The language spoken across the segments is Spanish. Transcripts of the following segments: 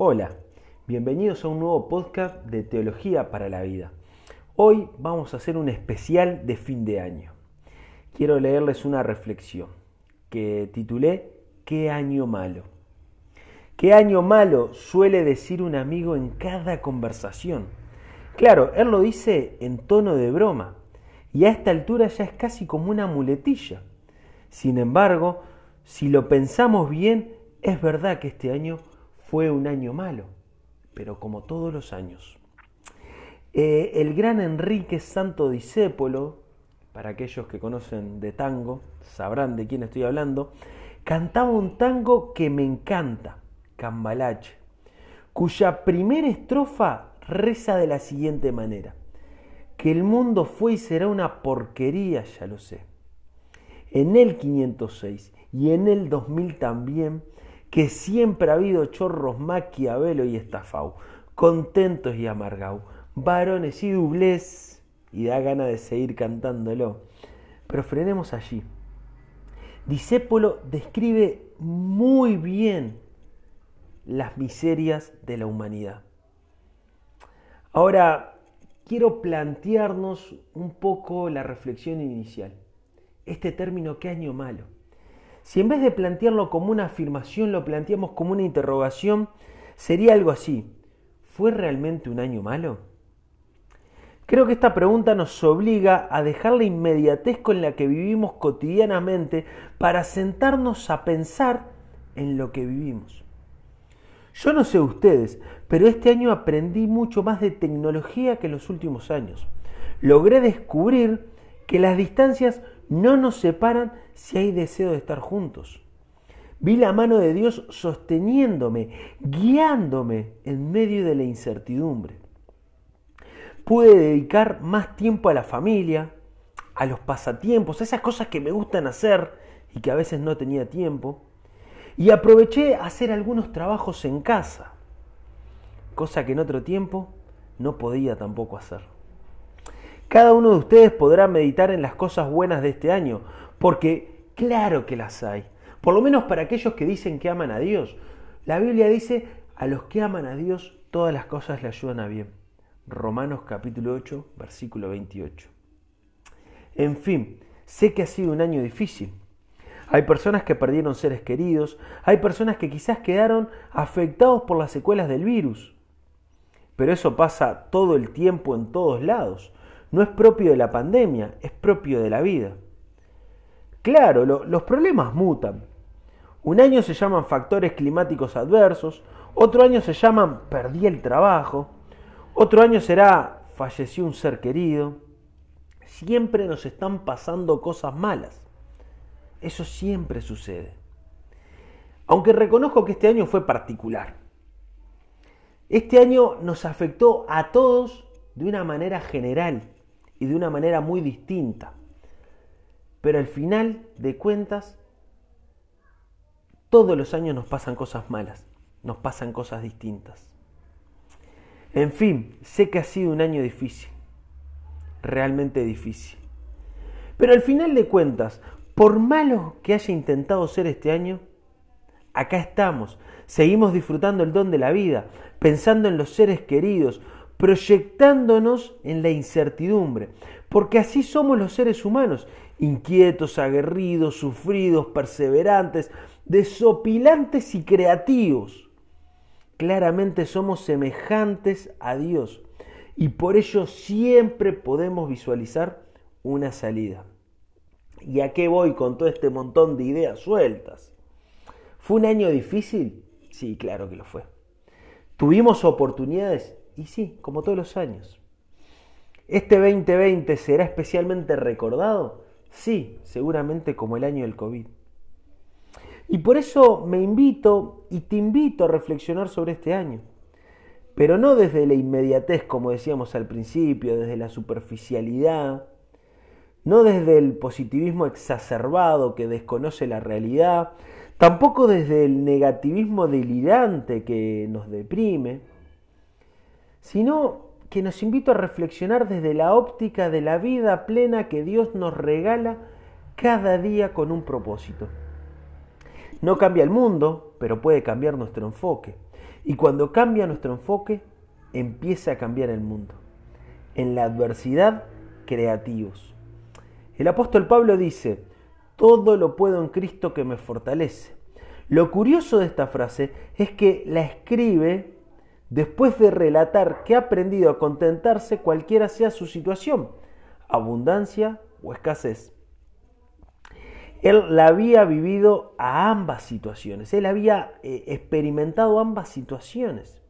Hola, bienvenidos a un nuevo podcast de Teología para la Vida. Hoy vamos a hacer un especial de fin de año. Quiero leerles una reflexión que titulé ¿Qué año malo? ¿Qué año malo? suele decir un amigo en cada conversación. Claro, él lo dice en tono de broma y a esta altura ya es casi como una muletilla. Sin embargo, si lo pensamos bien, es verdad que este año fue un año malo, pero como todos los años. Eh, el gran Enrique Santo Discépolo, para aquellos que conocen de tango, sabrán de quién estoy hablando, cantaba un tango que me encanta, Cambalache, cuya primera estrofa reza de la siguiente manera, que el mundo fue y será una porquería, ya lo sé. En el 506 y en el 2000 también, que siempre ha habido chorros maquiavelo y estafau, contentos y amargau, varones y dublés, y da gana de seguir cantándolo. Pero frenemos allí. Disépolo describe muy bien las miserias de la humanidad. Ahora, quiero plantearnos un poco la reflexión inicial. Este término, ¿qué año malo? Si en vez de plantearlo como una afirmación lo planteamos como una interrogación, sería algo así. ¿Fue realmente un año malo? Creo que esta pregunta nos obliga a dejar la inmediatez con la que vivimos cotidianamente para sentarnos a pensar en lo que vivimos. Yo no sé ustedes, pero este año aprendí mucho más de tecnología que en los últimos años. Logré descubrir que las distancias no nos separan si hay deseo de estar juntos. Vi la mano de Dios sosteniéndome, guiándome en medio de la incertidumbre. Pude dedicar más tiempo a la familia, a los pasatiempos, a esas cosas que me gustan hacer y que a veces no tenía tiempo. Y aproveché a hacer algunos trabajos en casa, cosa que en otro tiempo no podía tampoco hacer. Cada uno de ustedes podrá meditar en las cosas buenas de este año, porque claro que las hay. Por lo menos para aquellos que dicen que aman a Dios. La Biblia dice, a los que aman a Dios, todas las cosas le ayudan a bien. Romanos capítulo 8, versículo 28. En fin, sé que ha sido un año difícil. Hay personas que perdieron seres queridos, hay personas que quizás quedaron afectados por las secuelas del virus. Pero eso pasa todo el tiempo en todos lados no es propio de la pandemia, es propio de la vida. Claro, los problemas mutan. Un año se llaman factores climáticos adversos, otro año se llaman perdí el trabajo, otro año será falleció un ser querido. Siempre nos están pasando cosas malas. Eso siempre sucede. Aunque reconozco que este año fue particular. Este año nos afectó a todos de una manera general y de una manera muy distinta. Pero al final de cuentas, todos los años nos pasan cosas malas, nos pasan cosas distintas. En fin, sé que ha sido un año difícil, realmente difícil. Pero al final de cuentas, por malo que haya intentado ser este año, acá estamos, seguimos disfrutando el don de la vida, pensando en los seres queridos, proyectándonos en la incertidumbre, porque así somos los seres humanos, inquietos, aguerridos, sufridos, perseverantes, desopilantes y creativos. Claramente somos semejantes a Dios y por ello siempre podemos visualizar una salida. ¿Y a qué voy con todo este montón de ideas sueltas? ¿Fue un año difícil? Sí, claro que lo fue. ¿Tuvimos oportunidades? Y sí, como todos los años. ¿Este 2020 será especialmente recordado? Sí, seguramente como el año del COVID. Y por eso me invito y te invito a reflexionar sobre este año. Pero no desde la inmediatez, como decíamos al principio, desde la superficialidad, no desde el positivismo exacerbado que desconoce la realidad, tampoco desde el negativismo delirante que nos deprime, sino que nos invito a reflexionar desde la óptica de la vida plena que Dios nos regala cada día con un propósito. No cambia el mundo, pero puede cambiar nuestro enfoque. Y cuando cambia nuestro enfoque, empieza a cambiar el mundo. En la adversidad, creativos. El apóstol Pablo dice, todo lo puedo en Cristo que me fortalece. Lo curioso de esta frase es que la escribe después de relatar que ha aprendido a contentarse cualquiera sea su situación, abundancia o escasez. Él la había vivido a ambas situaciones, él había eh, experimentado ambas situaciones.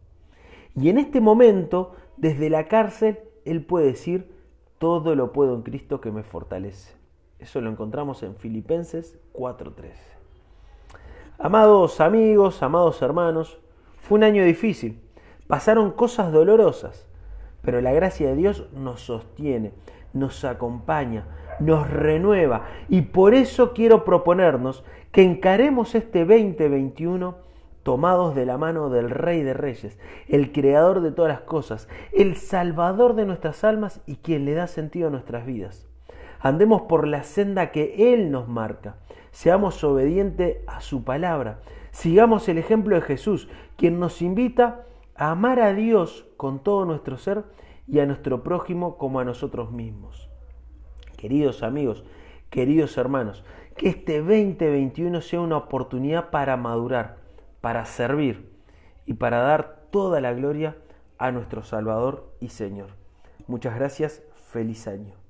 Y en este momento, desde la cárcel, él puede decir, todo lo puedo en Cristo que me fortalece. Eso lo encontramos en Filipenses 4:13. Amados amigos, amados hermanos, fue un año difícil. Pasaron cosas dolorosas, pero la gracia de Dios nos sostiene, nos acompaña, nos renueva. Y por eso quiero proponernos que encaremos este 2021 tomados de la mano del Rey de Reyes, el Creador de todas las cosas, el Salvador de nuestras almas y quien le da sentido a nuestras vidas. Andemos por la senda que Él nos marca, seamos obedientes a su palabra, sigamos el ejemplo de Jesús, quien nos invita a amar a Dios con todo nuestro ser y a nuestro prójimo como a nosotros mismos. Queridos amigos, queridos hermanos, que este 2021 sea una oportunidad para madurar, para servir y para dar toda la gloria a nuestro Salvador y Señor. Muchas gracias, feliz año.